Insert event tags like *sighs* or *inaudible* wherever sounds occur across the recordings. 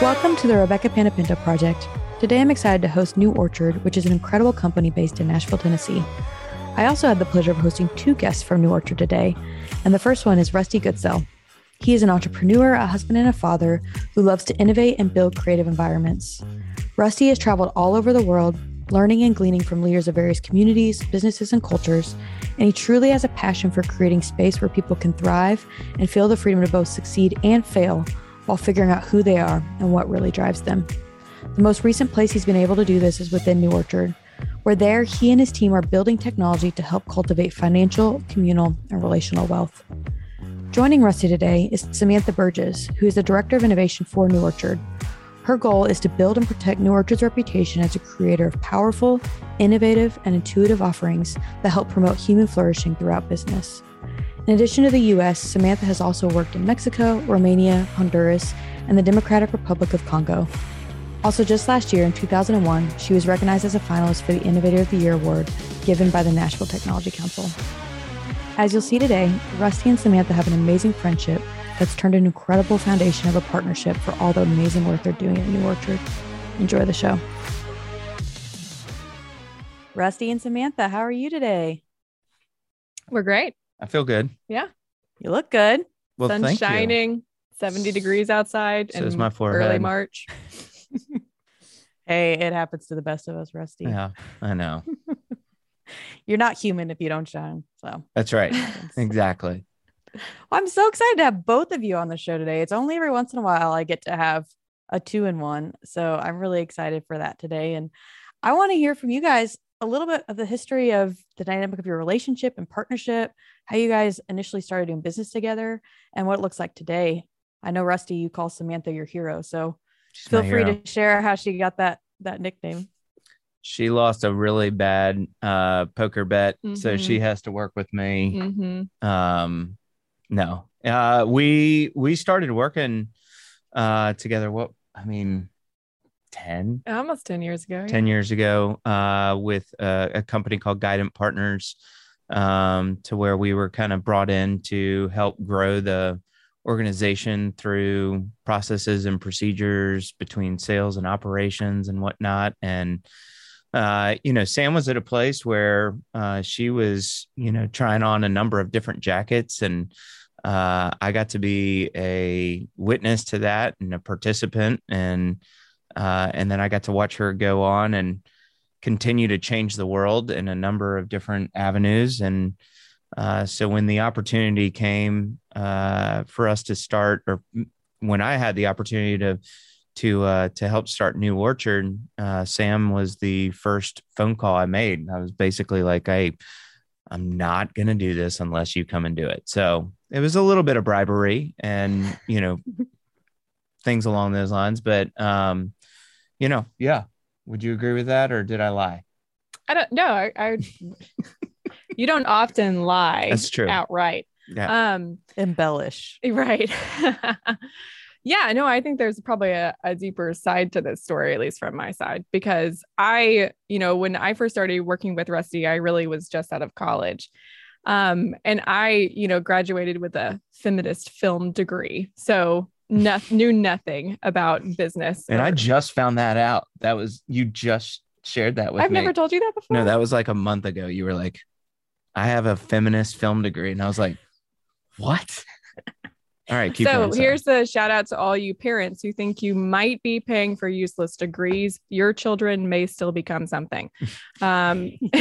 Welcome to the Rebekah Panepinto Project. Today I'm excited to host New Orchard, which is an incredible company based in Nashville, Tennessee. I also had the pleasure of hosting two guests from New Orchard today, and the first one is Rusty Goodsell. He is an entrepreneur, a husband, and a father who loves to innovate and build creative environments. Rusty has traveled all over the world, learning and gleaning from leaders of various communities, businesses, and cultures, and he truly has a passion for creating space where people can thrive and feel the freedom to both succeed and fail while figuring out who they are and what really drives them. The most recent place he's been able to do this is within New Orchard, where there he and his team are building technology to help cultivate financial, communal, and relational wealth. Joining Rusty today is Samantha Burgess, who is the Director of Innovation for New Orchard. Her goal is to build and protect New Orchard's reputation as a creator of powerful, innovative, and intuitive offerings that help promote human flourishing throughout business. In addition to the US, Samantha has also worked in Mexico, Romania, Honduras, and the Democratic Republic of Congo. Also, just last year in 2001, she was recognized as a finalist for the Innovator of the Year award given by the Nashville Technology Council. As you'll see today, Rusty and Samantha have an amazing friendship that's turned an incredible foundation of a partnership for all the amazing work they're doing at New Orchard. Enjoy the show. Rusty and Samantha, how are you today? We're great. I feel good. Yeah. You look good. Well, Sun's thank you. shining, 70 degrees outside. So is my forehead. Early March. *laughs* Hey, it happens to the best of us, Rusty. Yeah, I know. *laughs* You're not human if you don't shine. So That's right. exactly. Well, I'm so excited to have both of you on the show today. It's only every once in a while I get to have a two in one. So I'm really excited for that today. And I want to hear from you guys a little bit of the history of the dynamic of your relationship and partnership, how you guys initially started doing business together, and what it looks like today. I know Rusty, you call Samantha your hero. So She's feel free hero. to share how she got that that nickname. She lost a really bad uh, poker bet, so Mhm. she has to work with me. hmm Um, no, uh, we we started working uh, together. What I mean, 10, Almost 10 years ago. 10 years ago uh, with a, a company called Guidant Partners, um, to where we were kind of brought in to help grow the organization through processes and procedures between sales and operations and whatnot. And, uh, you know, Sam was at a place where uh, she was, you know, trying on a number of different jackets and uh, I got to be a witness to that and a participant and uh, and then I got to watch her go on and continue to change the world in a number of different avenues. And uh, so when the opportunity came uh, for us to start, or when I had the opportunity to to uh, to help start New Orchard, uh, Sam was the first phone call I made. I was basically like, "Hey, I'm not going to do this unless you come and do it." So it was a little bit of bribery, and you know, *laughs* things along those lines. But um, you know, yeah. Would you agree with that, or did I lie? I don't know. I, I you don't often lie That's true. outright. Yeah. Um, Embellish. right. *laughs* yeah, no, I think there's probably a, a deeper side to this story, at least from my side, because I, you know, when I first started working with Rusty, I really was just out of college. Um, and I, you know, graduated with a feminist film degree. So no, knew nothing about business. And I just found that out. That was you just shared that with me. I've never told you that before. no, that was like a month ago. You were like, I have a feminist film degree. And I was like, what? All right, keep so going. here's the shout out to all you parents who think you might be paying for useless degrees. Your children may still become something. *laughs* Um, *laughs*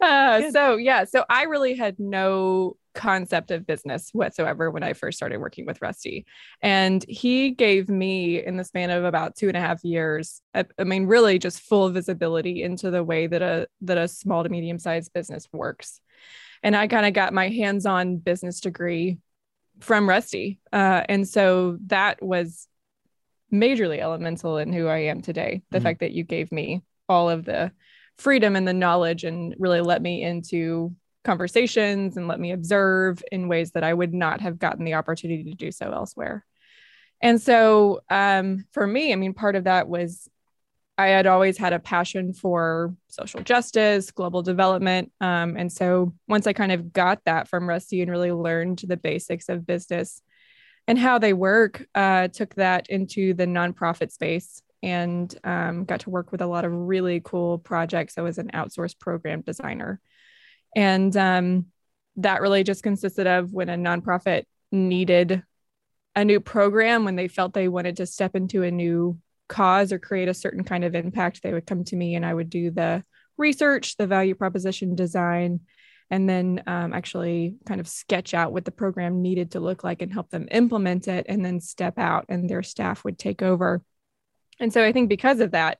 uh, so yeah, so I really had no concept of business whatsoever when I first started working with Rusty, and he gave me in the span of about two and a half years. I, I mean, really just full visibility into the way that a that a small to medium sized business works and I kind of got my hands-on business degree from Rusty, uh, and so that was majorly elemental in who I am today. The Mhm. fact that you gave me all of the freedom and the knowledge, and really let me into conversations and let me observe in ways that I would not have gotten the opportunity to do so elsewhere. And so, um, for me, I mean, part of that was I had always had a passion for social justice, global development. Um, and so once I kind of got that from Rusty and really learned the basics of business, and how they work, uh, took that into the nonprofit space and um, got to work with a lot of really cool projects. I was an outsourced program designer. And um, that really just consisted of when a nonprofit needed a new program, when they felt they wanted to step into a new cause or create a certain kind of impact, they would come to me and I would do the research, the value proposition design, and then um, actually kind of sketch out what the program needed to look like and help them implement it and then step out and their staff would take over. And so I think because of that,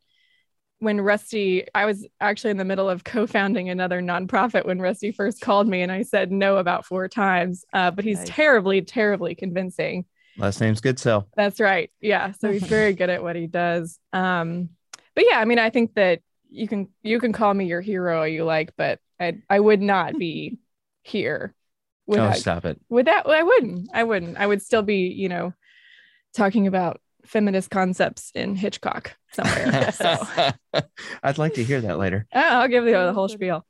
when Rusty, I was actually in the middle of co founding another nonprofit when Rusty first called me, and I said no about four times. Uh, but he's nice. terribly, terribly convincing. Last name's Goodsell. That's right. Yeah. So he's very good at what he does. Um, but yeah, I mean, I think that you can you can call me your hero you like, but I I would not be here. Without, oh, stop it. With that, I wouldn't. I wouldn't. I would still be, you know, talking about feminist concepts in Hitchcock somewhere. *laughs* So. I'd like to hear that later. *laughs* Oh, I'll give you the whole spiel.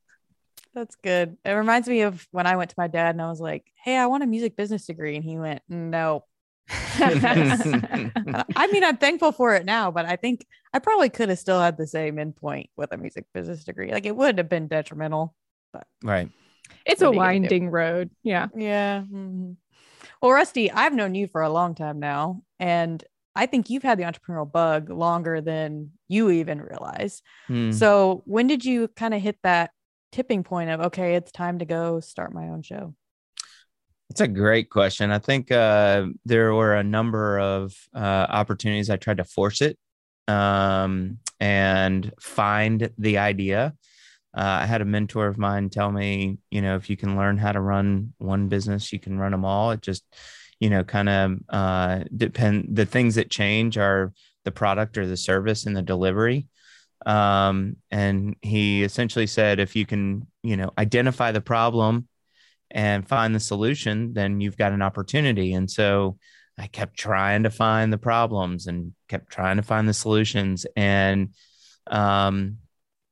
That's good. It reminds me of when I went to my dad and I was like, "Hey, I want a music business degree," and he went, "No." *laughs* I mean, I'm thankful for it now, but I think I probably could have still had the same endpoint with a music business degree. Like it would have been detrimental, but right. It's a winding road. Yeah. Yeah. Mm-hmm. Well, Rusty, I've known you for a long time now, and I think you've had the entrepreneurial bug longer than you even realize. Hmm. So, when did you kind of hit that tipping point of, okay, it's time to go start my own show? It's a great question. I think uh, there were a number of uh, opportunities I tried to force it um, and find the idea. Uh, I had a mentor of mine tell me, you know, if you can learn how to run one business, you can run them all. It just, you know, kind of uh, depend. The things that change are the product or the service and the delivery. Um, and he essentially said, if you can, you know, identify the problem and find the solution, then you've got an opportunity. And so I kept trying to find the problems and kept trying to find the solutions. And um,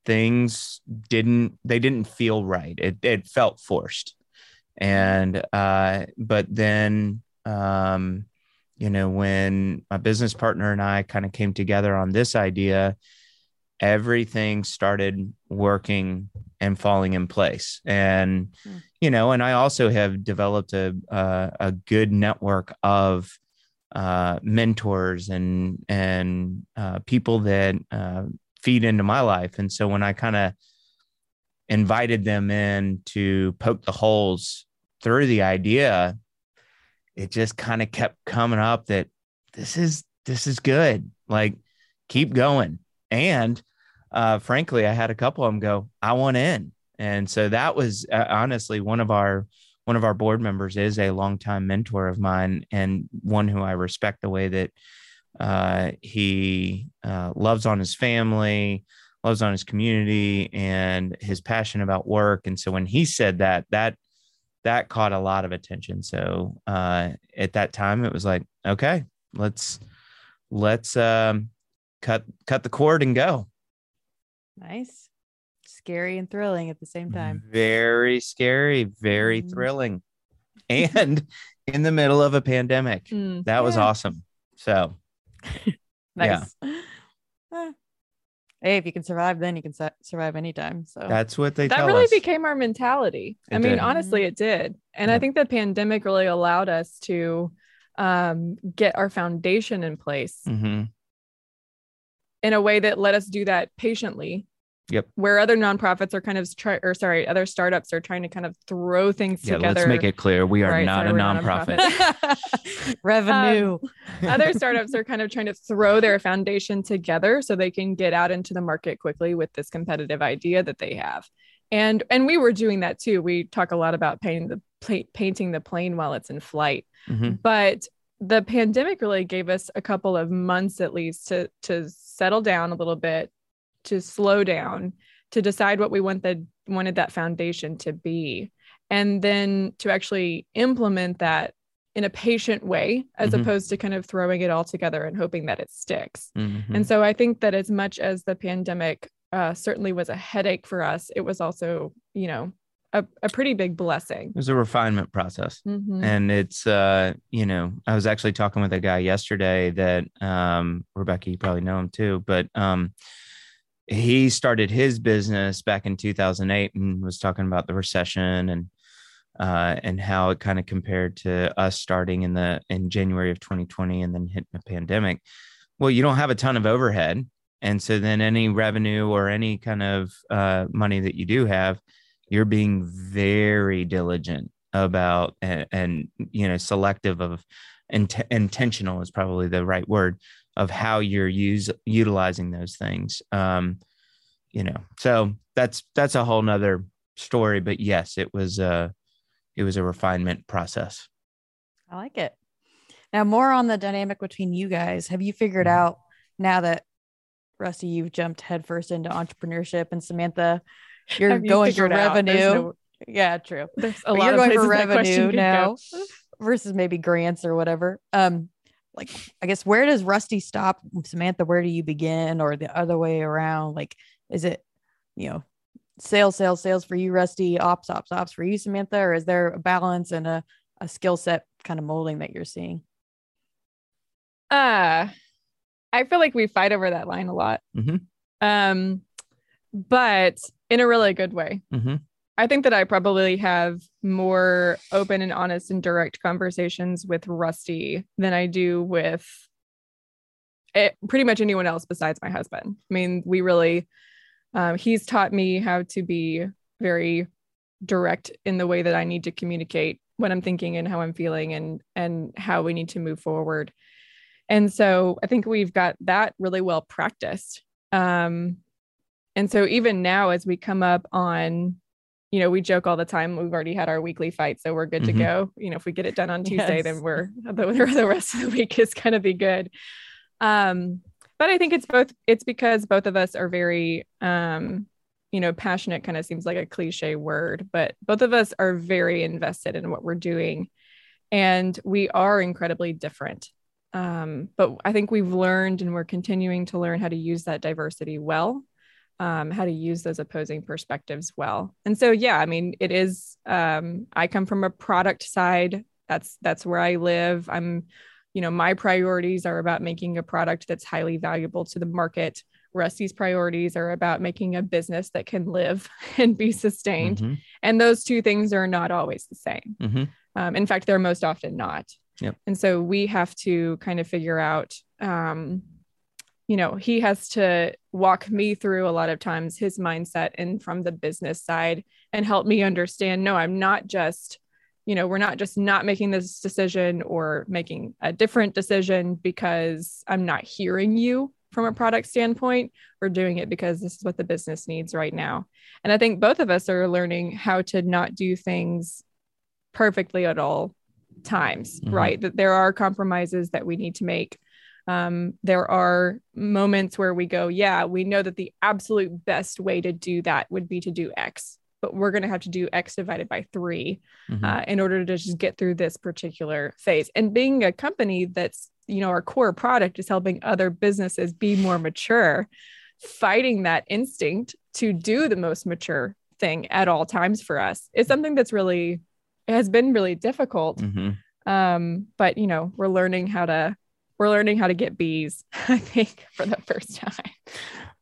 things didn't, they didn't feel right. It, it felt forced. And, uh, but then, um, you know, when my business partner and I kind of came together on this idea, everything started working and falling in place. And, mm. You know, and I also have developed a, a, a good network of uh, mentors and, and uh, people that uh, feed into my life. And so when I kind of invited them in to poke the holes through the idea, it just kind of kept coming up that this is, this is good. Like, keep going and uh, frankly, I had a couple of them go, I want in. And so that was uh, honestly one of our one of our board members is a longtime mentor of mine and one who I respect the way that uh, he uh, loves on his family, loves on his community, and his passion about work. And so when he said that, that that caught a lot of attention. So uh, at that time, it was like, okay, let's let's um, cut cut the cord and go. Nice. Scary and thrilling at the same time. Very scary, very mm. thrilling. And *laughs* in the middle of a pandemic. Mm, that yeah. was awesome. So, *laughs* nice. Yeah. *laughs* Hey, if you can survive, then you can su- survive anytime. So that's what they that really us. became our mentality. It I mean, honestly, mm-hmm. it did. And I think the pandemic really allowed us to um, get our foundation in place. Mm-hmm in a way that let us do that patiently. Yep. Where other nonprofits are kind of try or sorry, other startups are trying to kind of throw things yeah, together. Let's make it clear we are right, not, sorry, a nonprofit. nonprofit. *laughs* *laughs* Revenue. Um, other startups are kind of trying to throw their foundation together so they can get out into the market quickly with this competitive idea that they have. And and we were doing that too. We talk a lot about painting the painting the plane while it's in flight. Mm-hmm. But the pandemic really gave us a couple of months at least to to settle down a little bit, to slow down, to decide what we wanted wanted that foundation to be, and then to actually implement that in a patient way as mm-hmm. opposed to kind of throwing it all together and hoping that it sticks. Mm-hmm. And so I think that as much as the pandemic uh, certainly was a headache for us, it was also, you know, a, a pretty big blessing. It was a refinement process. Mhm. and it's uh you know i was actually talking with a guy yesterday that um Rebekah you probably know him too but um he started his business back in 2008 and was talking about the recession and uh and how it kind of compared to us starting in the in january of 2020 and then hitting the pandemic. Well you don't have a ton of overhead. And so then any revenue or any kind of uh money that you do have you're being very diligent about and, and you know selective of int- intentional is probably the right word of how you're use utilizing those things um you know so that's that's a whole nother story but yes it was a it was a refinement process I like it. Now, more on the dynamic between you guys. Have you figured Mhm. out now that Rusty, you've jumped headfirst into entrepreneurship, and Samantha, *laughs* you're Have you going for figured out? There's revenue. no- yeah, true. There's a But lot you're of going for places that question revenue now go. versus maybe grants or whatever. Um, like I guess where does Rusty stop? Samantha, where do you begin, or the other way around? Like, is it, you know, sales, sales, sales for you, Rusty, ops, ops, ops for you, Samantha, or is there a balance and a, a skill set kind of molding that you're seeing? Uh, I feel like we fight over that line a lot. Mhm. Um, but in a really good way. Mhm. I think that I probably have more open and honest and direct conversations with Rusty than I do with it, pretty much anyone else besides my husband. I mean, we really, um, he's taught me how to be very direct in the way that I need to communicate what I'm thinking and how I'm feeling and and how we need to move forward. And so I think we've got that really well practiced. Um, and so even now, as we come up on, you know, we joke all the time. We've already had our weekly fight, so we're good Mhm. to go. You know, if we get it done on Tuesday, Yes. then we're the, the rest of the week is gonna be good. Um, but I think it's both. It's because both of us are very, um, you know, passionate. Kind of seems like a cliche word, but both of us are very invested in what we're doing, and we are incredibly different. Um, but I think we've learned and we're continuing to learn how to use that diversity well, um, how to use those opposing perspectives well. And so, yeah, I mean, it is. Um, I come from a product side. That's that's where I live. I'm, you know, my priorities are about making a product that's highly valuable to the market. Rusty's priorities are about making a business that can live *laughs* and be sustained. Mhm. And those two things are not always the same. Mhm. Um, in fact, they're most often not. Yep. And so we have to kind of figure out, um, you know, he has to walk me through a lot of times his mindset and from the business side and help me understand no, I'm not just, you know, we're not just not making this decision or making a different decision because I'm not hearing you from a product standpoint. We're doing it because this is what the business needs right now. And I think both of us are learning how to not do things perfectly at all times, Mhm. right? That there are compromises that we need to make. Um, there are moments where we go, yeah, we know that the absolute best way to do that would be to do X, but we're going to have to do X divided by 3 Mhm. uh, in order to just get through this particular phase. And being a company that's, you know, our core product is helping other businesses be more mature, fighting that instinct to do the most mature thing at all times for us is something that's really has been really difficult Mhm. um but you know we're learning how to we're learning how to get bees *laughs* i think for the first time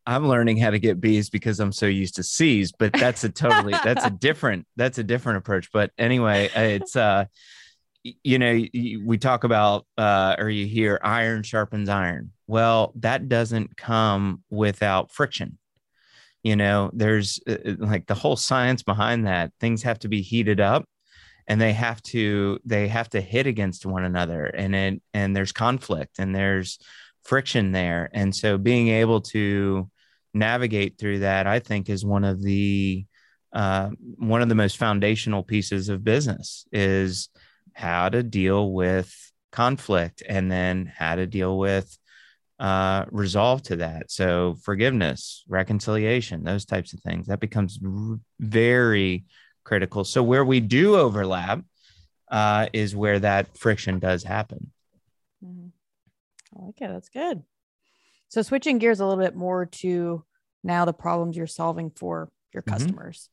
I'm learning how to get B's because I'm so used to C's, but that's a totally that's a *laughs* different that's a different approach. But anyway, uh, it's uh you know we talk about uh or you hear iron sharpens iron. Well, that doesn't come without friction. You know, there's uh, uh, like the whole science behind that. Things have to be heated up and they have to they have to hit against one another and it and there's conflict and there's friction there. And so being able to navigate through that i think is one of the uh, one of the most foundational pieces of business is how to deal with conflict and then how to deal with uh, resolve to that. So forgiveness reconciliation those types of things that becomes r- very critical so where we do overlap uh, is where that friction does happen Mhm. I like it. That's good. So switching gears a little bit more to now the problems you're solving for your Mhm. customers.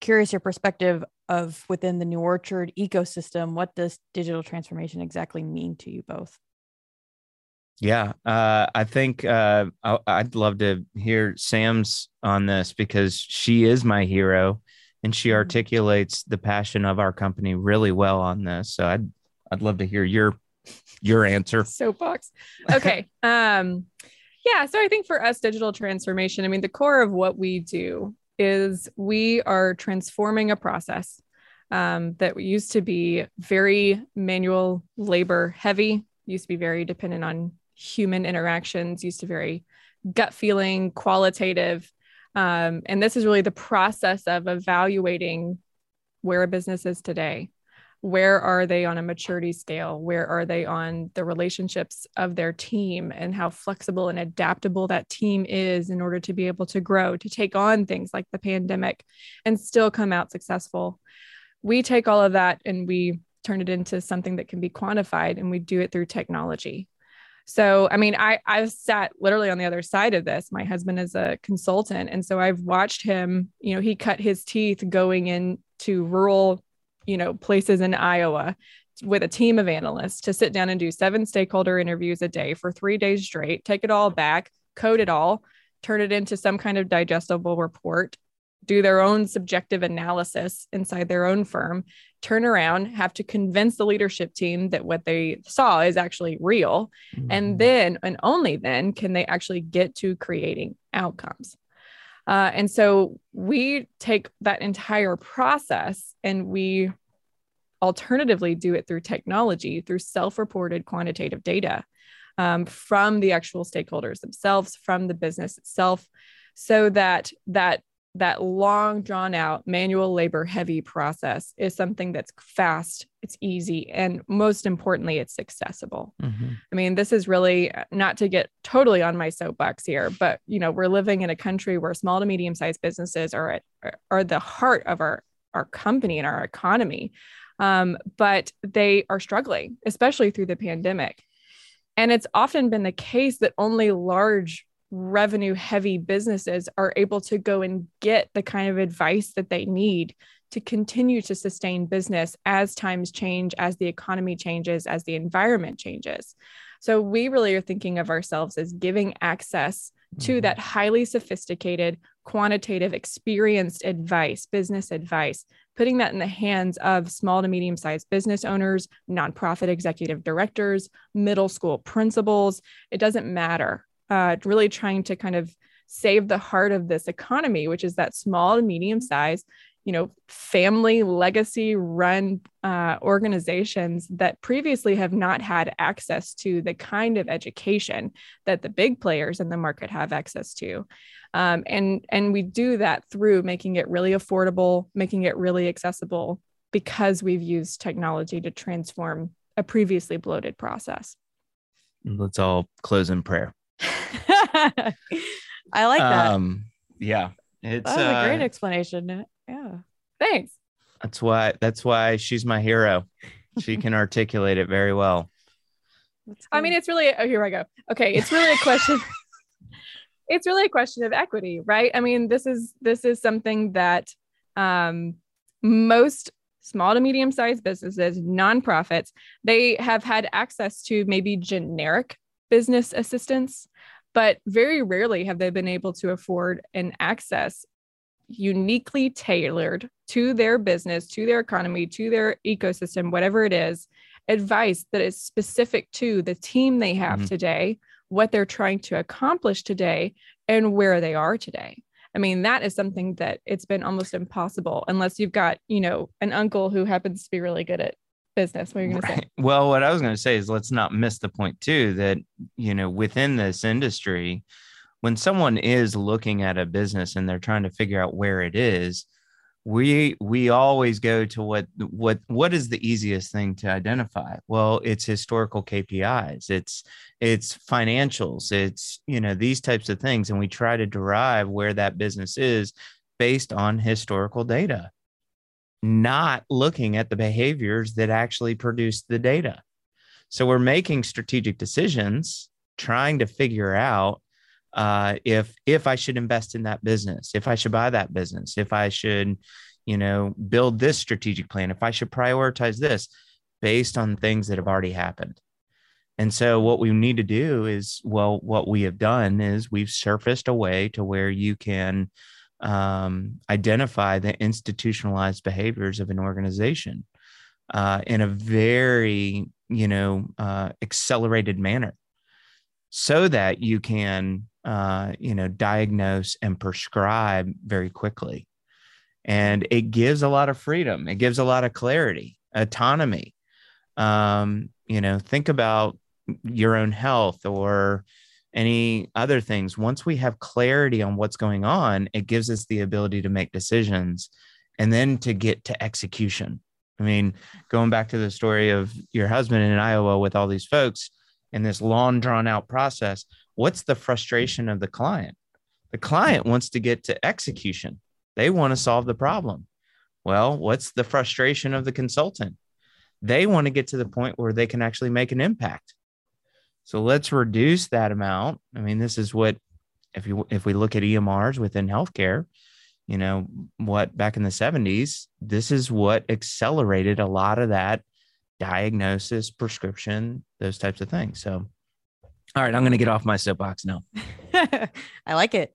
curious your perspective of within the New Orchard ecosystem. What does digital transformation exactly mean to you both? Yeah, uh, I think uh, I, would love to hear Sam's on this because she is my hero, and she mm-hmm. articulates the passion of our company really well on this. So I'd I'd love to hear your your answer. *laughs* Soapbox. Okay. *laughs* um, yeah. So I think for us, digital transformation. I mean, the core of what we do is we are transforming a process um, that used to be very manual labor heavy used to be very dependent on human interactions used to very gut feeling, qualitative. Um, and this is really the process of evaluating where a business is today. Where are they on a maturity scale? Where are they on the relationships of their team and how flexible and adaptable that team is in order to be able to grow, to take on things like the pandemic and still come out successful? We take all of that and we turn it into something that can be quantified and we do it through technology. So, I mean, I I've sat literally on the other side of this. My husband is a consultant, and so I've watched him. You know, he cut his teeth going into rural, you know, places in Iowa with a team of analysts to sit down and do seven stakeholder interviews a day for three days straight. Take it all back, code it all, turn it into some kind of digestible report, do their own subjective analysis inside their own firm, turn around, have to convince the leadership team that what they saw is actually real. Mm-hmm. And then, and only then, can they actually get to creating outcomes. Uh, and so we take that entire process and we alternatively do it through technology, through self reported quantitative data um, from the actual stakeholders themselves, from the business itself, so that that that long drawn out manual labor heavy process is something that's fast it's easy and most importantly it's accessible. Mm-hmm. i mean this is really not to get totally on my soapbox here but you know we're living in a country where small to medium sized businesses are at are the heart of our our company and our economy. Um, but they are struggling especially through the pandemic. And it's often been the case that only large revenue heavy businesses are able to go and get the kind of advice that they need to continue to sustain business as times change, as the economy changes, as the environment changes. So we really are thinking of ourselves as giving access to mm-hmm. that highly sophisticated, quantitative, experienced advice, business advice, putting that in the hands of small to medium sized business owners, nonprofit executive directors, middle school principals. It doesn't matter uh, really trying to kind of save the heart of this economy, which is that small to medium size, you know, family legacy run uh, organizations that previously have not had access to the kind of education that the big players in the market have access to. Um, and, and we do that through making it really affordable, making it really accessible because we've used technology to transform a previously bloated process. Let's all close in prayer. *laughs* I like that. Um, yeah, it's that was uh, a great explanation. Yeah, thanks. That's why. That's why she's my hero. She can *laughs* articulate it very well. I mean, it's really. Oh, here I go. Okay, it's really a question. *laughs* it's really a question of equity, right? I mean, this is this is something that um, most small to medium sized businesses, nonprofits, they have had access to maybe generic business assistance, but very rarely have they been able to afford and access uniquely tailored to their business, to their economy, to their ecosystem, whatever it is, advice that is specific to the team they have mm-hmm. today, what they're trying to accomplish today, and where they are today. I mean, that is something that it's been almost impossible unless you've got, you know, an uncle who happens to be really good at business. What are you going right. to say? Well, what I was going to say is let's not miss the point too that you know within this industry, when someone is looking at a business and they're trying to figure out where it is, we we always go to what what what is the easiest thing to identify well it's historical kpis it's it's financials it's you know these types of things and we try to derive where that business is based on historical data not looking at the behaviors that actually produce the data. So we're making strategic decisions, trying to figure out uh, if if I should invest in that business, if I should buy that business, if I should, you know, build this strategic plan, if I should prioritize this based on things that have already happened. And so, what we need to do is, well, what we have done is we've surfaced a way to where you can um, identify the institutionalized behaviors of an organization uh, in a very, you know, uh, accelerated manner, so that you can, uh, you know, diagnose and prescribe very quickly. And it gives a lot of freedom. It gives a lot of clarity, autonomy. Um, you know, think about your own health or any other things. Once we have clarity on what's going on it gives us the ability to make decisions and then to get to execution. I mean going back to the story of your husband in iowa with all these folks and this long drawn out process what's the frustration of the client? The client wants to get to execution. They want to solve the problem. Well what's the frustration of the consultant? They want to get to the point where they can actually make an impact so let's reduce that amount. I mean, this is what if you if we look at EMRs within healthcare, you know, what back in the 70s, this is what accelerated a lot of that diagnosis, prescription, those types of things. So all right, I'm going to get off my soapbox now. *laughs* I like it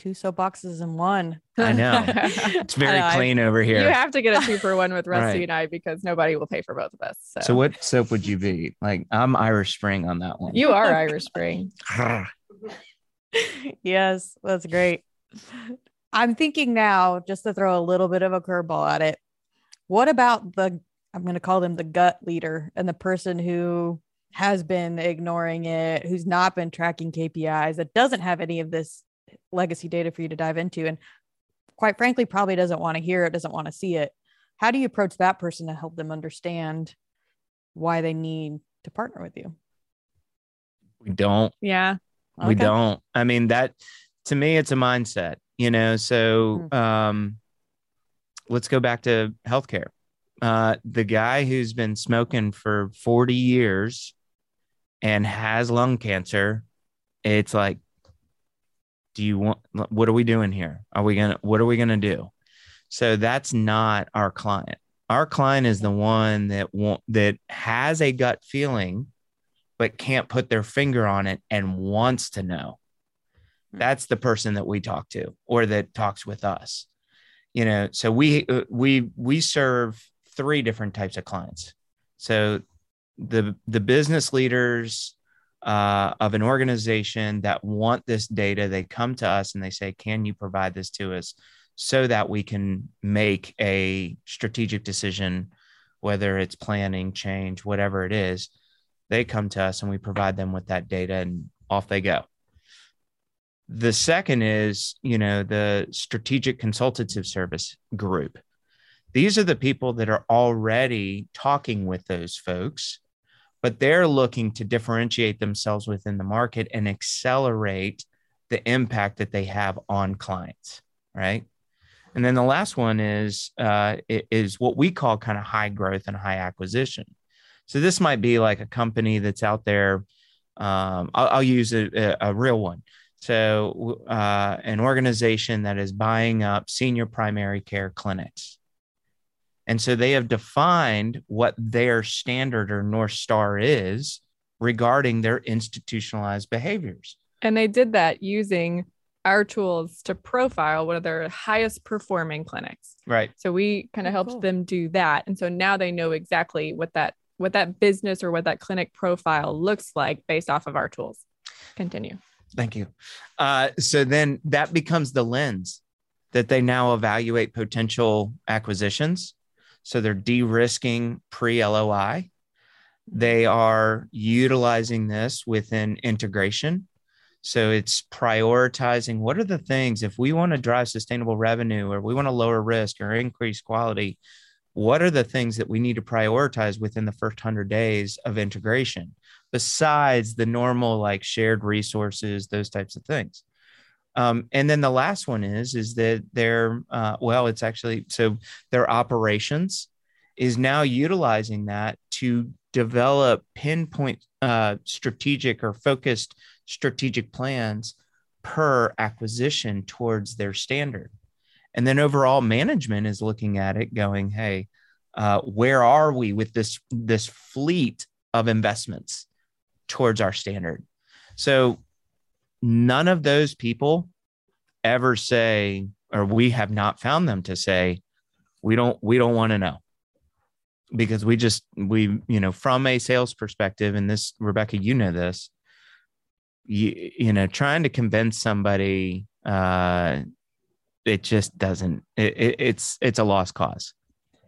two soapboxes in one. I know. *laughs* It's very know, clean I, over here. You have to get a two for one with *laughs* Rusty right. and I because nobody will pay for both of us. So. so what soap would you be? Like I'm Irish Spring on that one. You are Irish Spring. *laughs* Ah. yes, that's great. I'm thinking now, just to throw a little bit of a curveball at it. What about the I'm going to call them the gut leader and the person who has been ignoring it, who's not been tracking KPIs, that doesn't have any of this legacy data for you to dive into and quite frankly probably doesn't want to hear it doesn't want to see it. How do you approach that person to help them understand why they need to partner with you? We don't. Yeah. Okay. we don't. I mean that to me it's a mindset you know so mm-hmm. um let's go back to healthcare. Uh the guy who's been smoking for 40 years and has lung cancer it's like do you want what are we doing here? Are we gonna what are we gonna do? So that's not our client. Our client is the one that want that has a gut feeling but can't put their finger on it and wants to know. Hmm. that's the person that we talk to or that talks with us. You know so we uh, we we serve three different types of clients. So the the business leaders uh, of an organization that want this data, they come to us and they say, Can you provide this to us so that we can make a strategic decision, whether it's planning, change, whatever it is? They come to us and we provide them with that data and off they go. The second is, you know, the strategic consultative service group. These are the people that are already talking with those folks but they're looking to differentiate themselves within the market and accelerate the impact that they have on clients right? And then the last one is uh, is what we call kind of high growth and high acquisition. So this might be like a company that's out there um, I'll, I'll, use a, a, real one. So uh, an organization that is buying up senior primary care clinics and so they have defined what their standard or North Star is regarding their institutionalized behaviors. And they did that using our tools to profile one of their highest performing clinics. Right. So we kind of oh, helped cool. them do that. And so now they know exactly what that what that business or what that clinic profile looks like based off of our tools. Continue. Thank you. Uh, so then that becomes the lens that they now evaluate potential acquisitions so they're de risking pre LOI. They are utilizing this within integration. So it's prioritizing what are the things, if we want to drive sustainable revenue or we want to lower risk or increase quality, what are the things that we need to prioritize within the first 100 days of integration besides the normal like shared resources those types of things um, and then the last one is is that their uh, well, it's actually so their operations is now utilizing that to develop pinpoint uh, strategic or focused strategic plans per acquisition towards their standard. And then overall management is looking at it going, hey, uh, where are we with this this fleet of investments towards our standard? So none of those people ever say, or we have not found them to say, we don't we don't want to know because we just we you know from a sales perspective and this Rebekah you know this you, you know trying to convince somebody uh it just doesn't it, it, it's it's a lost cause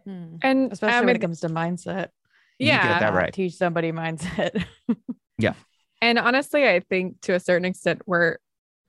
Hmm. And Especially I when it comes to mindset. You get yeah. that right. Teach somebody mindset. *laughs* And honestly, I think to a certain extent we're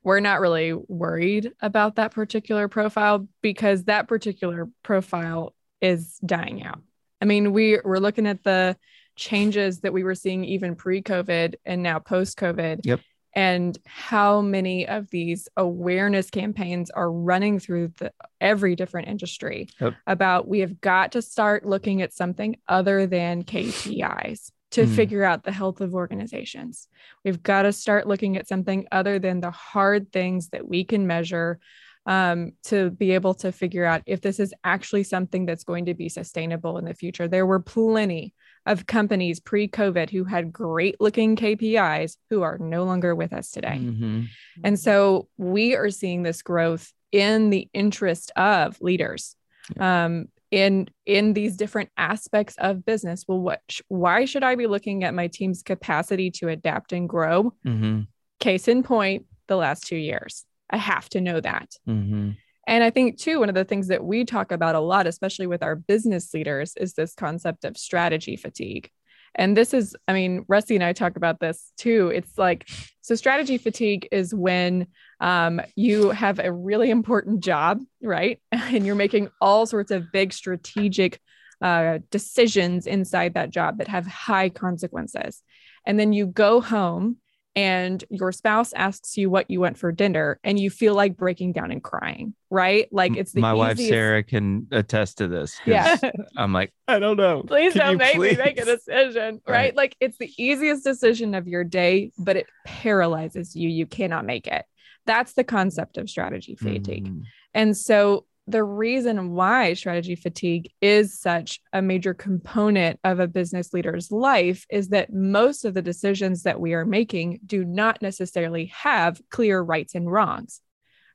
we're not really worried about that particular profile because that particular profile is dying out. I mean, we we're looking at the changes that we were seeing even pre-COVID and now post-COVID. Yep. And how many of these awareness campaigns are running through the every different industry Yep. about we have got to start looking at something other than KPIs to Mhm. figure out the health of organizations. We've got to start looking at something other than the hard things that we can measure um, to be able to figure out if this is actually something that's going to be sustainable in the future. There were plenty of companies pre COVID who had great looking KPIs who are no longer with us today. Mhm. And so we are seeing this growth in the interest of leaders um, in in these different aspects of business. Well, what sh- why should I be looking at my team's capacity to adapt and grow? Mhm. Case in point, the last two years. I have to know that. Mhm. And I think, too, one of the things that we talk about a lot, especially with our business leaders, is this concept of strategy fatigue. And this is, I mean, Rusty and I talk about this too. It's like, so strategy fatigue is when um, you have a really important job, right? *laughs* And you're making all sorts of big strategic uh, decisions inside that job that have high consequences. And then you go home and your spouse asks you what you want for dinner and you feel like breaking down and crying, right? Like it's the my wife Sarah can attest to this. Yeah. I'm like, I don't know. *laughs* please Can don't make me make a decision, *laughs* right? Right. Like it's the easiest decision of your day, but it paralyzes you. You cannot make it. That's the concept of strategy fatigue. Mhm. And so the reason why strategy fatigue is such a major component of a business leader's life is that most of the decisions that we are making do not necessarily have clear rights and wrongs,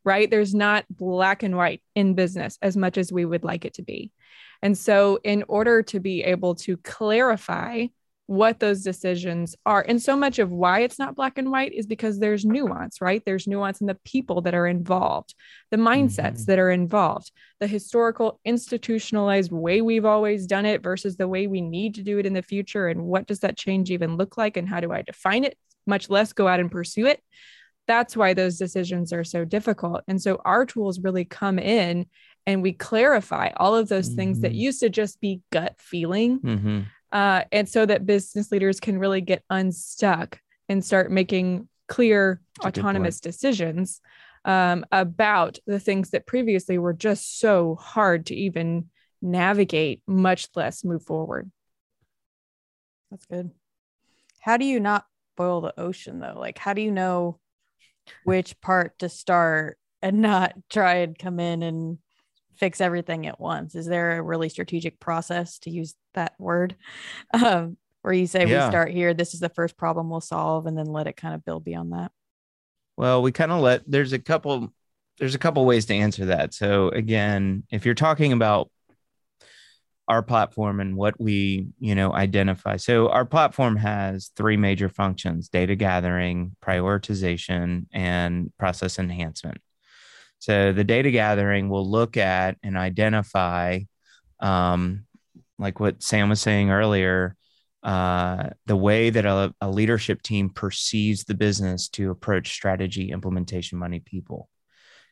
right? There's not black and white in business as much as we would like it to be. And so, in order to be able to clarify what those decisions are, and so much of why it's not black and white is because there's nuance, right? There's nuance in the people that are involved, the mindsets Mhm. that are involved, the historical institutionalized way we've always done it versus the way we need to do it in the future. And what does that change even look like? And how do I define it, much less go out and pursue it? That's why those decisions are so difficult. And so our tools really come in and we clarify all of those things that Mhm. used to just be gut feeling Mhm. Uh, and so that business leaders can really get unstuck and start making clear That's autonomous decisions um, about the things that previously were just so hard to even navigate much less move forward That's good. How do you not boil the ocean though? Like, how do you know which part to start and not try and come in and fix everything at once? Is there a really strategic process to use that word? *laughs* Um, where you say Yeah. we start here, this is the first problem we'll solve, and then let it kind of build beyond that. Well, we kind of let there's a couple there's a couple ways to answer that. So again, if you're talking about our platform and what we, you know, identify. So our platform has three major functions: data gathering, prioritization, and process enhancement. So the data gathering will look at and identify um, like what Sam was saying earlier, uh, the way that a, a leadership team perceives the business to approach strategy, implementation, money, people.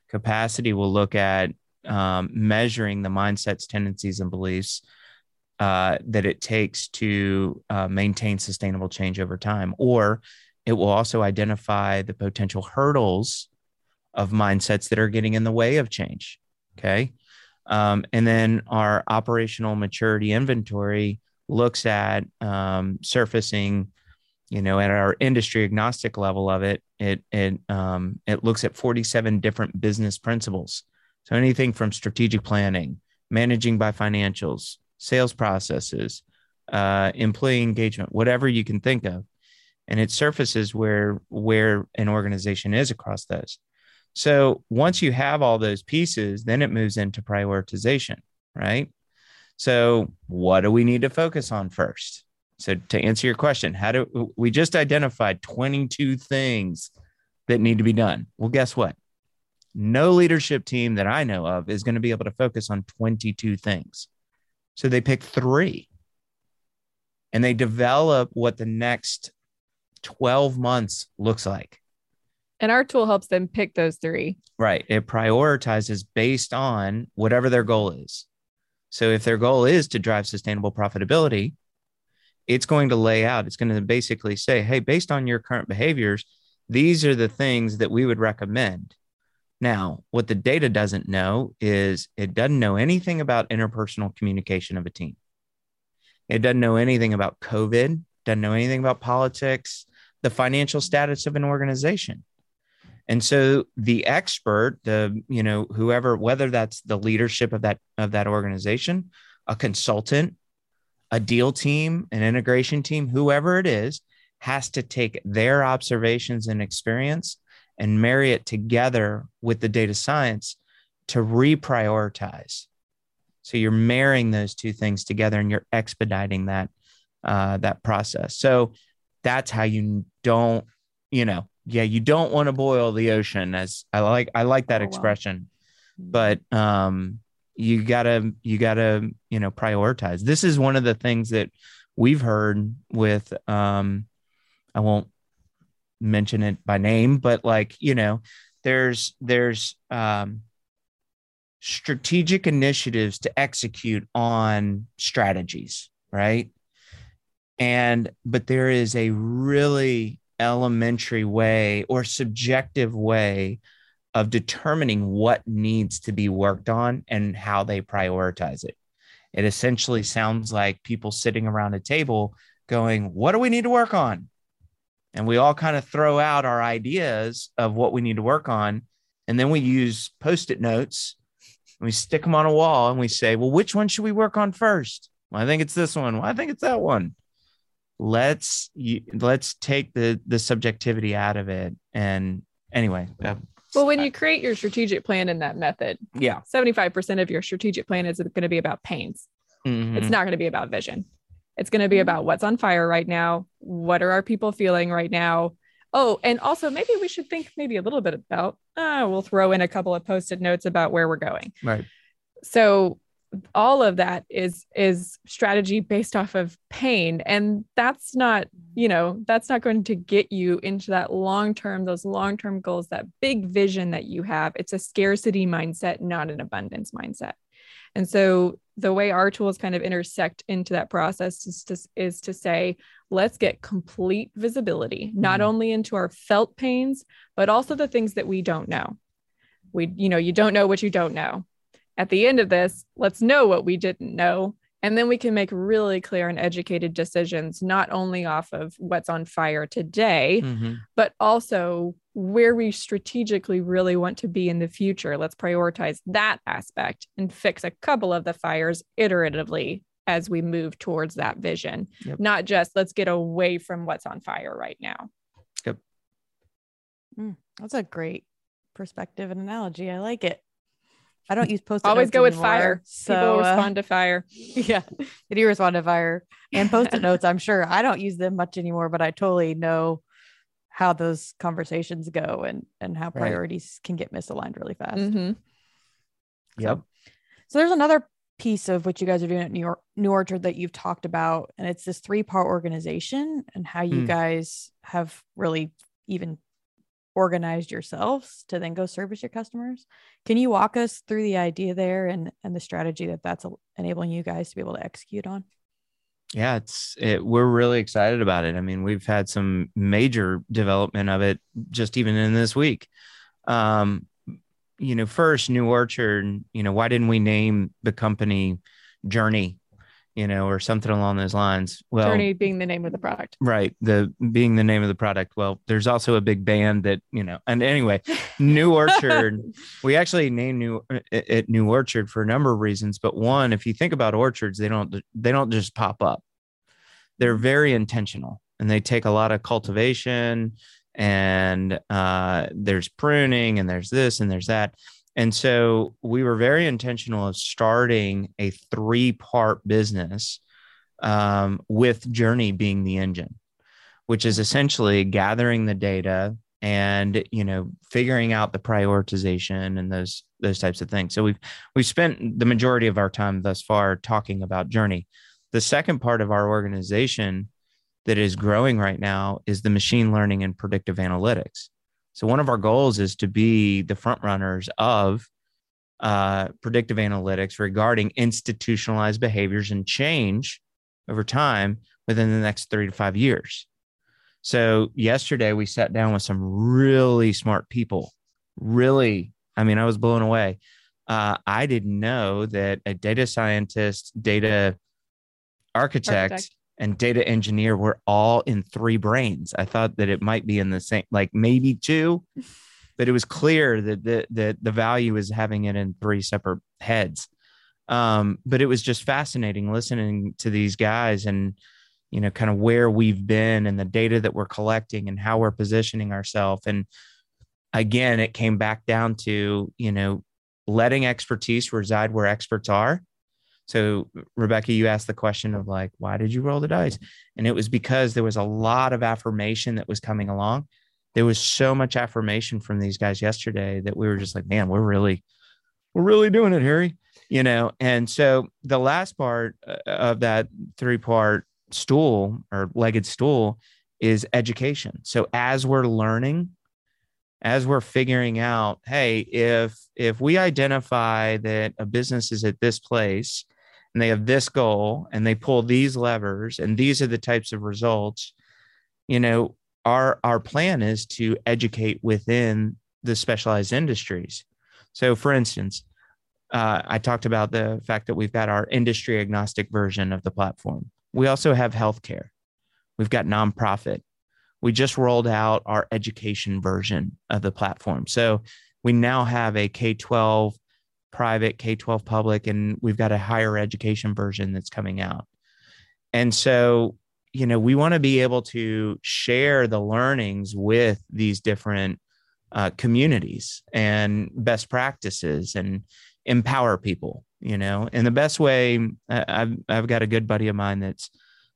Capacity will look at um, measuring the mindsets, tendencies, and beliefs uh, that it takes to uh, maintain sustainable change over time. Or it will also identify the potential hurdles of mindsets that are getting in the way of change. Okay. Um, and then our operational maturity inventory looks at um, surfacing, you know, at our industry agnostic level of it, it it um, it looks at 47 different business principles. So anything from strategic planning, managing by financials, sales processes, uh, employee engagement, whatever you can think of, and it surfaces where where an organization is across those. So once you have all those pieces, then it moves into prioritization, right? So what do we need to focus on first? So to answer your question, how do we just identified 22 things that need to be done? Well, guess what? No leadership team that I know of is going to be able to focus on 22 things. So they pick three and they develop what the next 12 months looks like. And our tool helps them pick those three. Right. It prioritizes based on whatever their goal is. So if their goal is to drive sustainable profitability, it's going to lay out, it's going to basically say, hey, based on your current behaviors, these are the things that we would recommend. Now, what the data doesn't know is it doesn't know anything about interpersonal communication of a team. It doesn't know anything about COVID, doesn't know anything about politics, the financial status of an organization. And so the expert, the you know whoever whether that's the leadership of that of that organization, a consultant, a deal team, an integration team, whoever it is, has to take their observations and experience and marry it together with the data science to reprioritize. So you're marrying those two things together and you're expediting that uh, that process. So that's how you don't, you know, yeah, you don't want to boil the ocean. As I like, I like that oh, expression, wow. but um, you gotta you gotta you know prioritize this is one of the things that we've heard with um i won't mention it by name but like you know there's there's um strategic initiatives to execute on strategies right and but there is a really elementary way or subjective way of determining what needs to be worked on and how they prioritize it. It essentially sounds like people sitting around a table going, What do we need to work on? And we all kind of throw out our ideas of what we need to work on. And then we use post it notes, and we stick them on a wall, and we say, Well, which one should we work on first? Well, I think it's this one. Well, I think it's that one. Let's let's take the the subjectivity out of it. And anyway, uh, well, when you create your strategic plan in that method, yeah, 75% of your strategic plan is going to be about pains. Mm-hmm. It's not going to be about vision. It's going to be about what's on fire right now. What are our people feeling right now? Oh, and also maybe we should think maybe a little bit about, uh, we'll throw in a couple of post-it notes about where we're going. Right. So all of that is is strategy based off of pain. And that's not you know that's not going to get you into that long term those long term goals that big vision that you have. It's a scarcity mindset not an abundance mindset. And so the way our tools kind of intersect into that process is to, is to say let's get complete visibility not mm-hmm. only into our felt pains but also the things that we don't know. We you know you don't know what you don't know at the end of this, let's know what we didn't know. And then we can make really clear and educated decisions, not only off of what's on fire today, mm-hmm. but also where we strategically really want to be in the future. Let's prioritize that aspect and fix a couple of the fires iteratively as we move towards that vision, yep. not just let's get away from what's on fire right now. Yep. Mm, that's a great perspective and analogy. I like it. I don't use post. Notes. Always go with anymore, fire. So People respond uh, to fire. *laughs* Yeah, they do respond to fire and post-it notes. I'm sure I don't use them much anymore, but I totally know how those conversations go and and how priorities right. can get misaligned really fast. Mm-hmm. Yep. So, so there's another piece of what you guys are doing at New York New Orchard that you've talked about, and it's this three part organization and how you mm. guys have really even organized yourselves to then go service your customers. Can you walk us through the idea there and and the strategy that that's enabling you guys to be able to execute on? Yeah, it's it, we're really excited about it. I mean, we've had some major development of it just even in this week. Um, you know, first New Orchard, you know, why didn't we name the company Journey? You know, or something along those lines. Well, Journey being the name of the product. right, the being the name of the product. Well, there's also a big band that you know. And anyway, New Orchard, *laughs* we actually named New it New Orchard for a number of reasons. But one, if you think about orchards, they don't they don't just pop up. They're very intentional, and they take a lot of cultivation, and uh, there's pruning, and there's this, and there's that. And so we were very intentional of starting a three part business um, with Journey being the engine, which is essentially gathering the data and you know figuring out the prioritization and those those types of things. So we've we've spent the majority of our time thus far talking about Journey. The second part of our organization that is growing right now is the machine learning and predictive analytics. So one of our goals is to be the front runners of uh, predictive analytics regarding institutionalized behaviors and change over time within the next three to five years. So yesterday we sat down with some really smart people. Really, I mean, I was blown away. Uh, I didn't know that a data scientist, data architect, Architect. And data engineer were all in three brains. I thought that it might be in the same, like maybe two, *laughs* but it was clear that the the, the value is having it in three separate heads. Um, but it was just fascinating listening to these guys and you know kind of where we've been and the data that we're collecting and how we're positioning ourselves and again it came back down to you know letting expertise reside where experts are so rebekah you asked the question of like why did you roll the dice? And it was because there was a lot of affirmation that was coming along. There was so much affirmation from these guys yesterday that we were just like man we're really we're really doing it harry you know? And so the last part uh, of that three part stool or legged stool is education. So as we're learning as we're figuring out hey if if we identify that a business is at this place and they have this goal and they pull these levers and these are the types of results you know our our plan is to educate within the specialized industries. So for instance uh, i talked about the fact that we've got our industry agnostic version of the platform. We also have healthcare. We've got nonprofit. We just rolled out our education version of the platform. So we now have a k-12 private k-12 public and we've got a higher education version that's coming out. And so you know we want to be able to share the learnings with these different uh, communities and best practices and empower people you know? And the best way I- i've i've got a good buddy of mine that's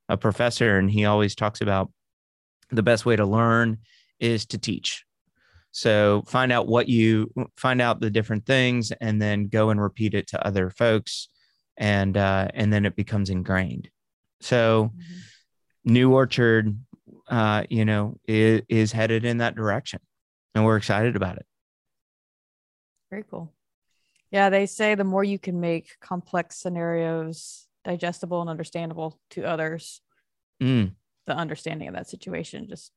a professor and he always talks about the best way to learn is to teach so find out what you find out the different things and then go and repeat it to other folks and uh, and then it becomes ingrained. So new orchard uh, you know is, is headed in that direction and we're excited about it. Very cool. Yeah, they say the more you can make complex scenarios digestible and understandable to others, Mm, the understanding of that situation just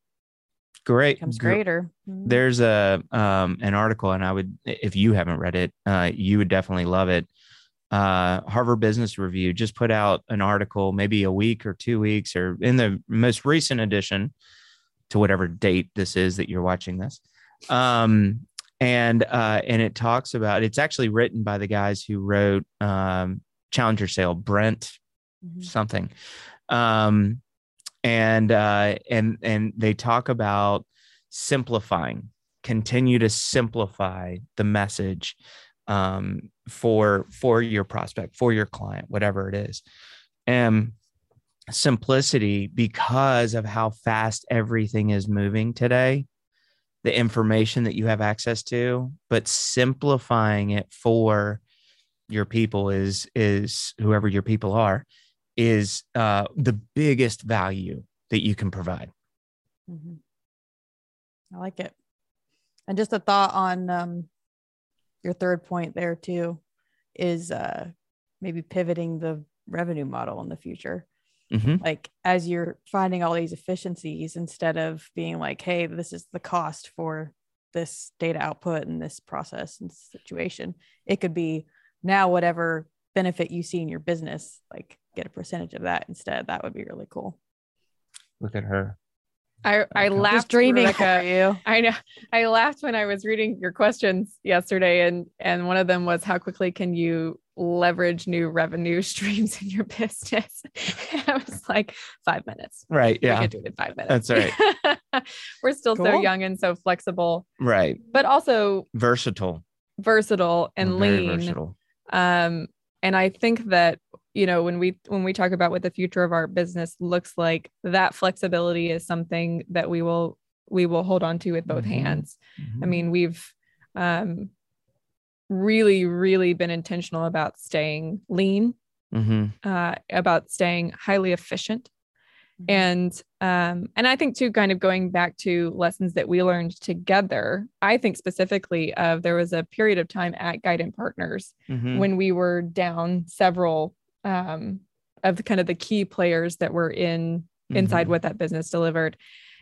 great becomes greater. Mhm. there's a um, an article and i would if you haven't read it uh, you would definitely love it uh, harvard business review just put out an article maybe a week or two weeks or in the most recent edition to whatever date this is that you're watching this um, and uh, and it talks about it's actually written by the guys who wrote um, challenger sale brent Mhm. something um and uh and and they talk about simplifying continue to simplify the message um for for your prospect for your client whatever it is. And simplicity because of how fast everything is moving today the information that you have access to but simplifying it for your people is is whoever your people are is uh, the biggest value that you can provide. Mhm. I like it. And just a thought on um, your third point there too is uh, maybe pivoting the revenue model in the future. Mhm. Like as you're finding all these efficiencies, instead of being like, "Hey, this is the cost for this data output and this process and situation," it could be now whatever benefit you see in your business, like get a percentage of that instead. That would be really cool. Look at her. I, I Okay. laughed Just dreaming Rebekah. for you. *laughs* I know. I laughed when I was reading your questions yesterday, and and one of them was how quickly can you leverage new revenue *laughs* streams in your business? *laughs* I was like five minutes. Right. We Yeah. could do it in five minutes. That's right. We're still so young and so flexible, Right. but also Versatile. versatile and Very lean. versatile. um and i think that you know when we when we talk about what the future of our business looks like that flexibility is something that we will we will hold on to with both Mhm. hands i Mhm. mean we've um really really been intentional about staying lean Mhm. uh about staying highly efficient and um and i think too kind of going back to lessons that we learned together i think specifically of there was a period of time at guidant partners Mhm. when we were down several um of the kind of the key players that were in inside Mhm. what that business delivered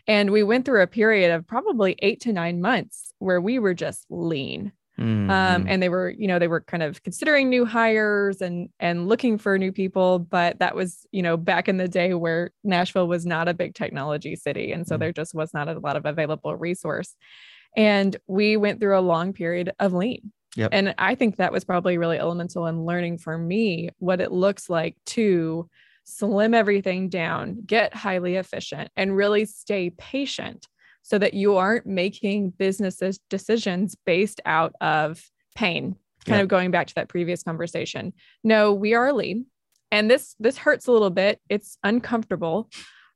and we went through a period of probably eight to nine months where we were just lean um, Mhm. and they were you know they were kind of considering new hires and and looking for new people but that was you know back in the day where nashville was not a big technology city and so Mm. there just was not a lot of available resource and we went through a long period of lean Yep. and i think that was probably really elemental in learning for me what it looks like to slim everything down get highly efficient and really stay patient so that you aren't making businesses decisions based out of pain kind Yeah. of going back to that previous conversation no we are lean and this this hurts a little bit it's uncomfortable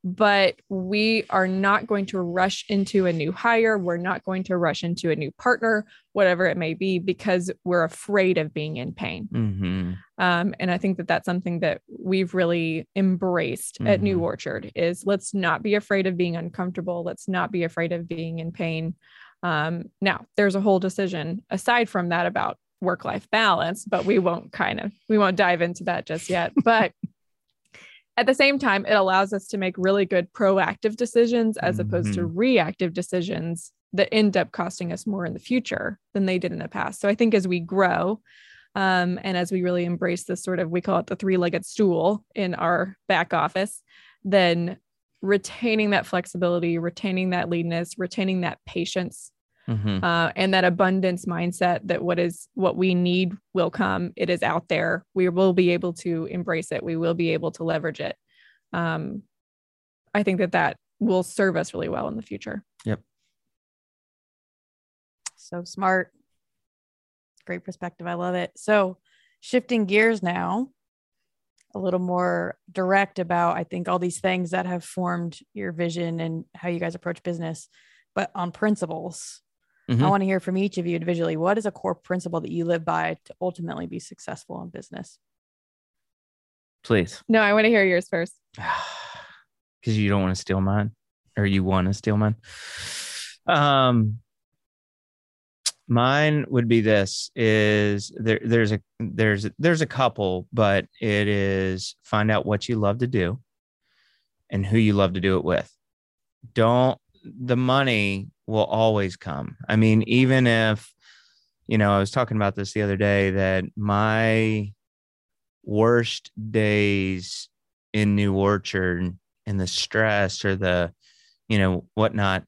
but we are not going to rush into a new hire we're not going to rush into a new partner whatever it may be because we're afraid of being in pain Mhm. um, and I think that that's something that we've really embraced at New Mhm. Orchard is let's not be afraid of being uncomfortable. Let's not be afraid of being in pain. Um, now, there's a whole decision aside from that about work-life balance, but we won't kind of we won't dive into that just yet. *laughs* But at the same time, it allows us to make really good proactive decisions as opposed to reactive decisions that end up costing us more in the future than they did in the past. So I think as we grow, um, and as we really embrace this sort of, we call it the three legged stool in our back office, then retaining that flexibility, retaining that leadness, retaining that patience, Mhm. uh, and that abundance mindset that what is what we need will come. It is out there. We will be able to embrace it. We will be able to leverage it. Um, I think that that will serve us really well in the future. Yep. So smart. Great perspective. I love it. So, shifting gears now, a little more direct about, I think, all these things that have formed your vision and how you guys approach business, but on principles. I Mhm. want to hear from each of you individually. What is a core principle that you live by to ultimately be successful in business? Please. No, I want to hear yours first. *sighs* Because you don't want to steal mine or you want to steal mine. Um, mine would be this is there there's a there's there's a couple but it is find out what you love to do and who you love to do it with don't the money will always come. I mean even if you know i was talking about this the other day that my worst days in new orchard and the stress or the you know whatnot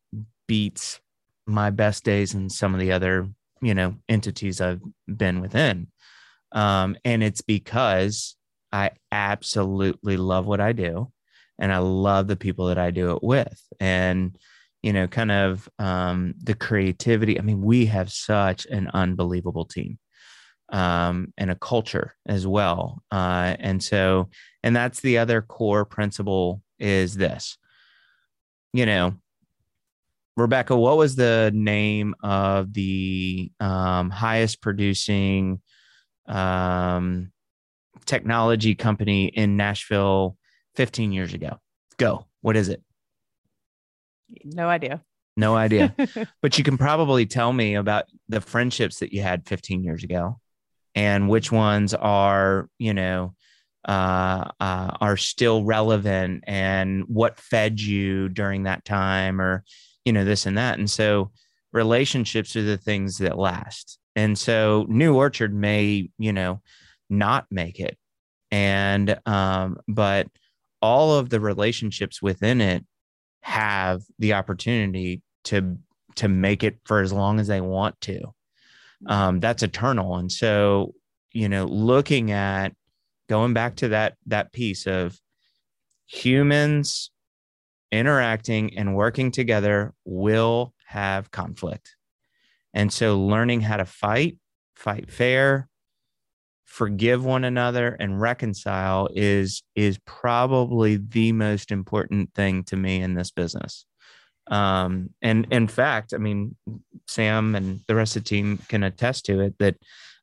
beats my best days in some of the other you know entities i've been within. Um, and it's because i absolutely love what i do and i love the people that i do it with. And you know kind of um, the creativity i mean we have such an unbelievable team um, and a culture as well uh, and so and that's the other core principle is this you know Rebekah, what was the name of the um, highest producing um, technology company in Nashville 15 years ago? Go. What is it? No idea. No idea. *laughs* but you can probably tell me about the friendships that you had 15 years ago and which ones are, you know, uh, uh, are still relevant and what fed you during that time or, you know, this and that. And so relationships are the things that last. And so New Orchard may, you know, not make it and um, but all of the relationships within it have the opportunity to to make it for as long as they want to. Um, that's eternal. And so you know looking at going back to that that piece of humans interacting and working together will have conflict. And so learning how to fight fight fair forgive one another and reconcile is is probably the most important thing to me in this business. Um, and in fact i mean sam and the rest of the team can attest to it that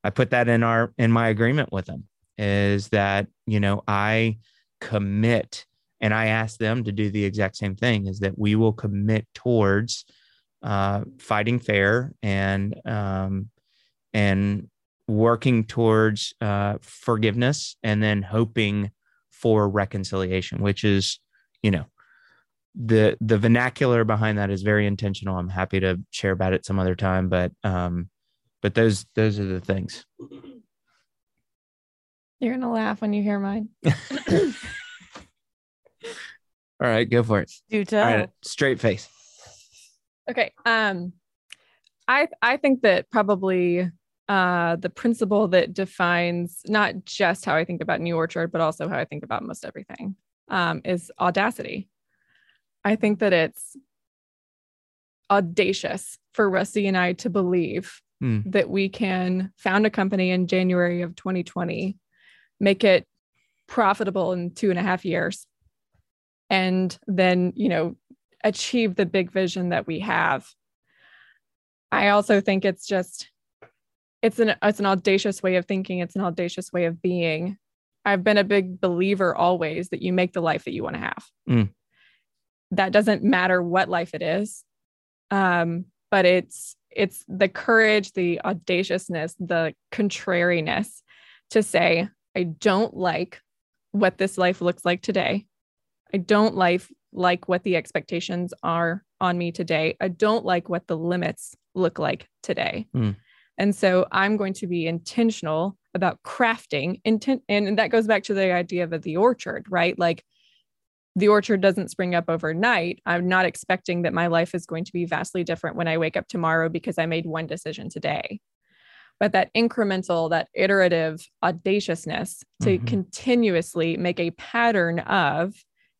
i put that in our in my agreement with them is that you know i commit and i ask them to do the exact same thing is that we will commit towards uh, fighting fair and um, and working towards uh, forgiveness and then hoping for reconciliation, which is, you know, the the vernacular behind that is very intentional. I'm happy to share about it some other time, but um, but those those are the things. You're gonna laugh when you hear mine. *laughs* All right, go for it. Do tell. All right, straight face. Okay. Um, I I think that probably uh, the principle that defines not just how I think about New Orchard, but also how I think about most everything um, is audacity. I think that it's audacious for Rusty and I to believe mm. that we can found a company in January of 2020, make it profitable in two and a half years, and then, you know, achieve the big vision that we have. I also think it's just it's an it's an audacious way of thinking. It's an audacious way of being. I've been a big believer always that you make the life that you want to have. Mm. that doesn't matter what life it is. Um, but it's it's the courage the audaciousness the contrariness to say i don't like what this life looks like today. I don't like like what the expectations are on me today. I don't like what the limits look like today. Mm and so I'm going to be intentional about crafting intent. And that goes back to the idea of the orchard, right? Like the orchard doesn't spring up overnight. I'm not expecting that my life is going to be vastly different when I wake up tomorrow because I made one decision today. But that incremental, that iterative audaciousness to mm-hmm. continuously make a pattern of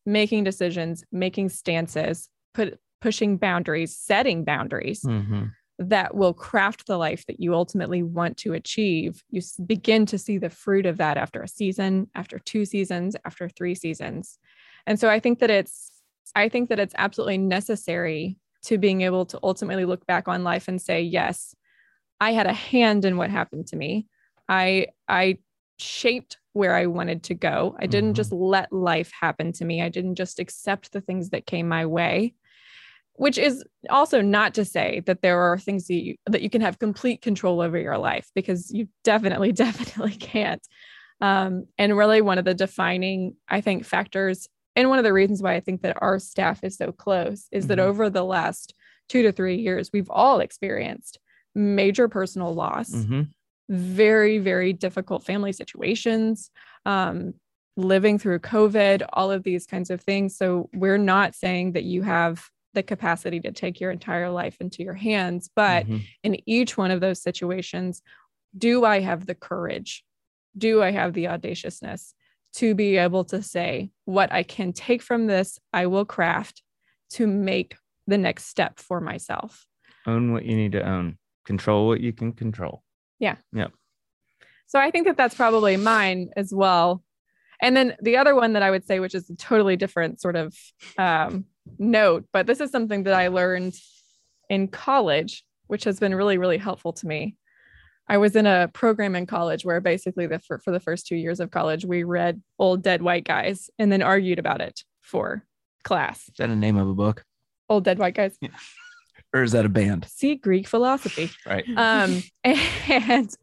making decisions, making stances, put pushing boundaries, setting boundaries. Mm-hmm that will craft the life that you ultimately want to achieve, you begin to see the fruit of that after a season, after two seasons, after three seasons. And so I think that it's I think that it's absolutely necessary to being able to ultimately look back on life and say, yes, I had a hand in what happened to me. I I shaped where I wanted to go. I didn't mm-hmm. just let life happen to me. I didn't just accept the things that came my way which is also not to say that there are things that you, that you can have complete control over your life because you definitely *laughs* definitely can't um, and really one of the defining i think factors and one of the reasons why i think that our staff is so close is mm-hmm. that over the last two to three years we've all experienced major personal loss mm-hmm. very very difficult family situations um, living through covid all of these kinds of things so we're not saying that you have the capacity to take your entire life into your hands. But mm-hmm. in each one of those situations, do I have the courage? Do I have the audaciousness to be able to say, what I can take from this, I will craft to make the next step for myself? Own what you need to own, control what you can control. Yeah. Yep. So I think that that's probably mine as well. And then the other one that I would say, which is a totally different sort of um, note, but this is something that I learned in college, which has been really, really helpful to me. I was in a program in college where basically the for, for the first two years of college, we read old dead white guys and then argued about it for class. Is that a name of a book? Old dead white guys. Yeah. *laughs* Or is that a band? See Greek philosophy. *laughs* right. Um, and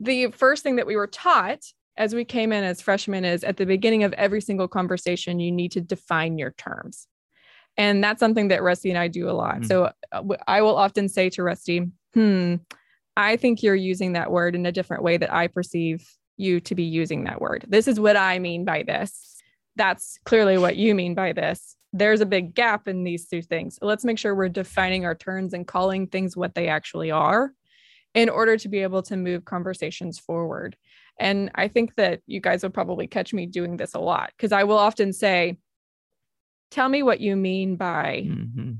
the first thing that we were taught as we came in as freshmen is at the beginning of every single conversation, you need to define your terms. And that's something that Rusty and I do a lot. Mm. So uh, I will often say to Rusty, hmm, I think you're using that word in a different way that I perceive you to be using that word. This is what I mean by this. That's clearly what you mean by this. There's a big gap in these two things. Let's make sure we're defining our terms and calling things what they actually are in order to be able to move conversations forward. And I think that you guys will probably catch me doing this a lot because I will often say, Tell me what you mean by mm-hmm.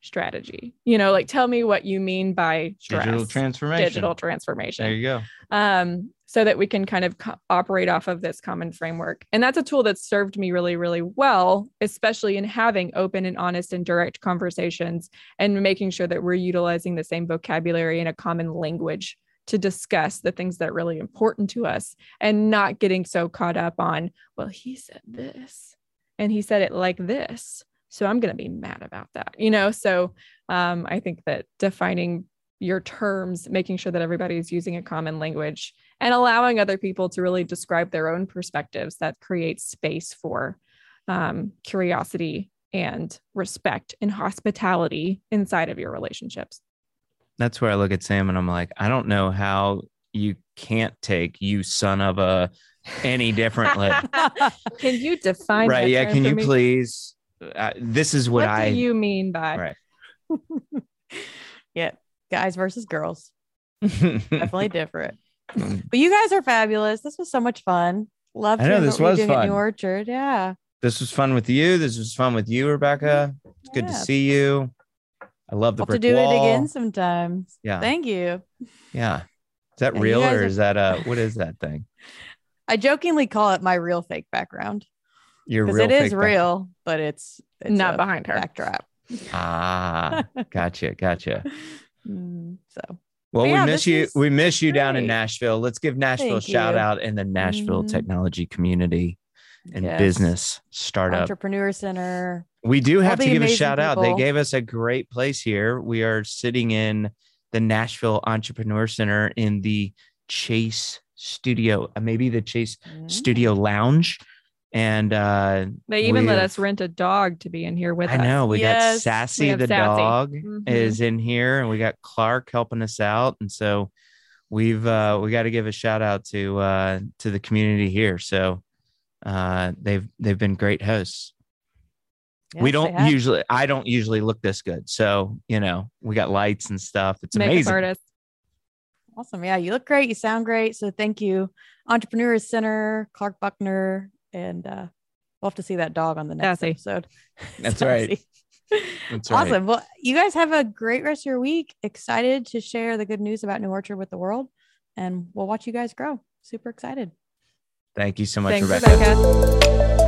strategy. You know, like tell me what you mean by stress, digital transformation. Digital transformation. There you go. Um, so that we can kind of co- operate off of this common framework. And that's a tool that's served me really, really well, especially in having open and honest and direct conversations and making sure that we're utilizing the same vocabulary and a common language to discuss the things that are really important to us and not getting so caught up on, well, he said this and he said it like this. So I'm going to be mad about that, you know? So um, I think that defining your terms, making sure that everybody's using a common language and allowing other people to really describe their own perspectives that creates space for um, curiosity and respect and hospitality inside of your relationships. That's where I look at Sam and I'm like, I don't know how you can't take you son of a any differently. *laughs* can you define right? yeah, can you please? Uh, this is what, what I. do you mean by right? *laughs* yeah, guys versus girls. Definitely *laughs* different. but you guys are fabulous. This was so much fun. Love. I know this was fun. New Orchard, yeah. This was fun with you. This was fun with you, Rebekah. It's good to see you. I love the. Have to do wall. it again sometimes. Yeah. Thank you. Yeah. Is that and real or are... is that uh what is that thing? I jokingly call it my real fake background. Your real Because it is real, but it's, it's not behind her backdrop. Ah, *laughs* gotcha, gotcha. Mm, so well, yeah, we miss you. We miss you great. down in Nashville. Let's give Nashville Thank a shout you. out in the Nashville mm-hmm. technology community and yes. business startup entrepreneur center. We do have to give a shout people. out. They gave us a great place here. We are sitting in the Nashville Entrepreneur Center in the Chase Studio, uh, maybe the Chase mm-hmm. Studio Lounge. And uh they even let us rent a dog to be in here with I us. I know we yes. got Sassy we the Sassy. dog mm-hmm. is in here, and we got Clark helping us out. And so we've uh we got to give a shout out to uh to the community here. So uh they've they've been great hosts. Yes, we don't usually I don't usually look this good. So, you know, we got lights and stuff. It's Makeup amazing. Artist. Awesome. Yeah, you look great. You sound great. So thank you, Entrepreneurs Center, Clark Buckner, and uh, we'll have to see that dog on the next Sassy. episode. *laughs* That's right. That's right. Awesome. Well, you guys have a great rest of your week. Excited to share the good news about New Orchard with the world, and we'll watch you guys grow. Super excited. Thank you so much, Thanks, Rebekah. Rebekah.